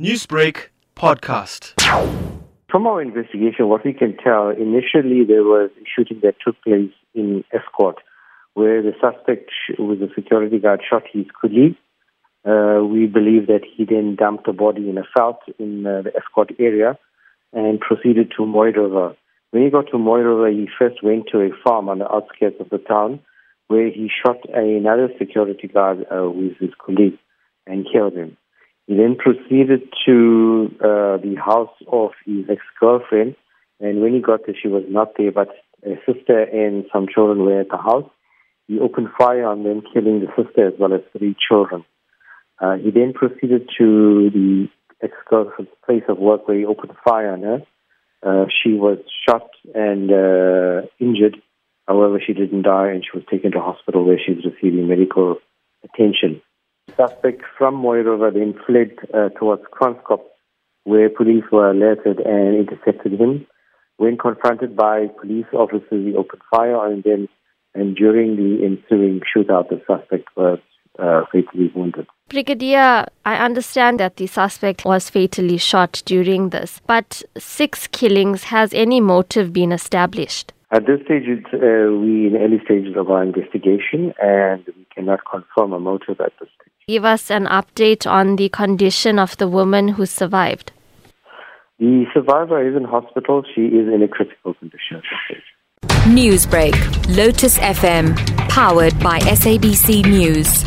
Newsbreak podcast. From our investigation, what we can tell, initially there was a shooting that took place in Estcourt, where the suspect, was a security guard, shot his colleague. Uh, we believe that he then dumped the body in a veld in uh, the Estcourt area and proceeded to Mooi River. When he got to Mooi River, he first went to a farm on the outskirts of the town where he shot another security guard uh, with his colleague and killed him. He then proceeded to uh, the house of his ex-girlfriend, and when he got there, she was not there, but a sister and some children were at the house. He opened fire on them, killing the sister as well as three children. Uh, he then proceeded to the ex-girlfriend's place of work where he opened fire on her. Uh, she was shot and uh, injured. However, she didn't die, and she was taken to hospital where she's receiving medical attention suspect from Mooi River then fled uh, towards Kranskop, where police were alerted and intercepted him. When confronted by police officers, he opened fire on them, and during the ensuing shootout, the suspect was uh, fatally wounded. Brigadier, I understand that the suspect was fatally shot during this, but six killings, has any motive been established? At this stage, it's, uh, we in early stages of our investigation, and we cannot confirm a motive at this stage. Give us an update on the condition of the woman who survived. The survivor is in hospital. She is in a critical condition at this. Newsbreak, Lotus FM, powered by SABC News.